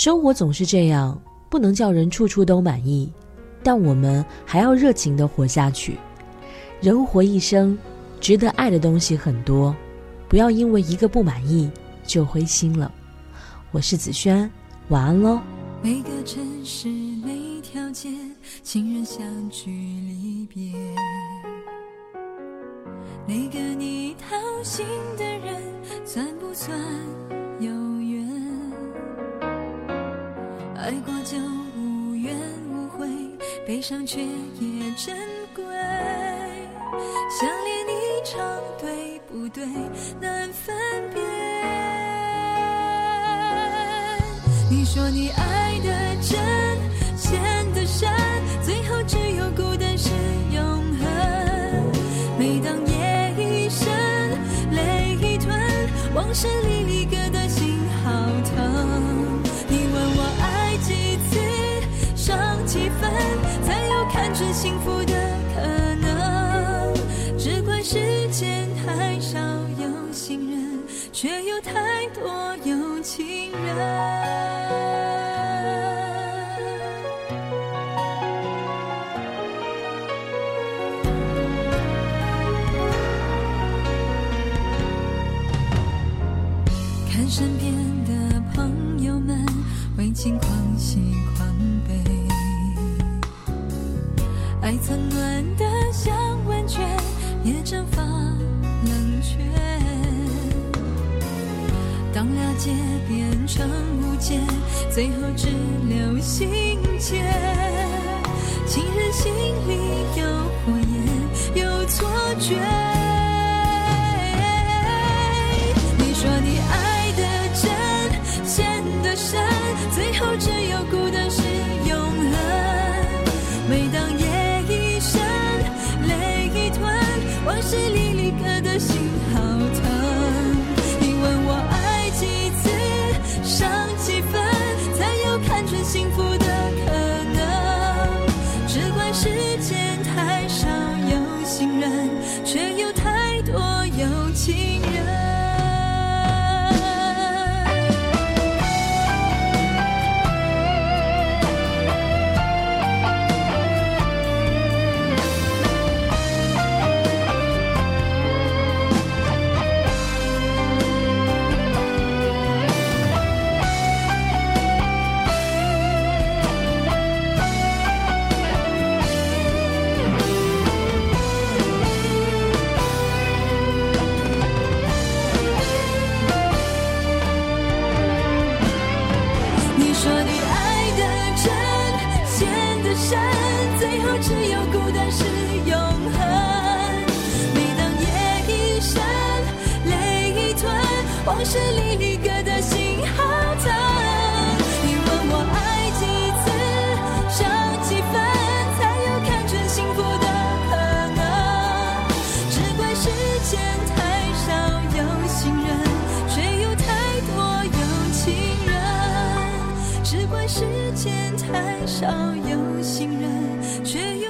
生活总是这样，不能叫人处处都满意，但我们还要热情的活下去。人活一生，值得爱的东西很多，不要因为一个不满意就灰心了。我是子轩，晚安喽。每个城市，每条街，情人相聚离别。那个你掏心的人，算不算爱过就无怨无悔，悲伤却也珍贵。想念一场对不对，难分辨。你说你爱的真，切情人。看身边最后只留心结。情人心里有火焰，有错觉。你说你爱的真，陷的深，最后只往事历历疙瘩，心好疼。你问我爱几次，伤几分，才有看穿幸福的可能？只怪世间太少有心人，却有太多有情人。只怪世间太少有心人，却有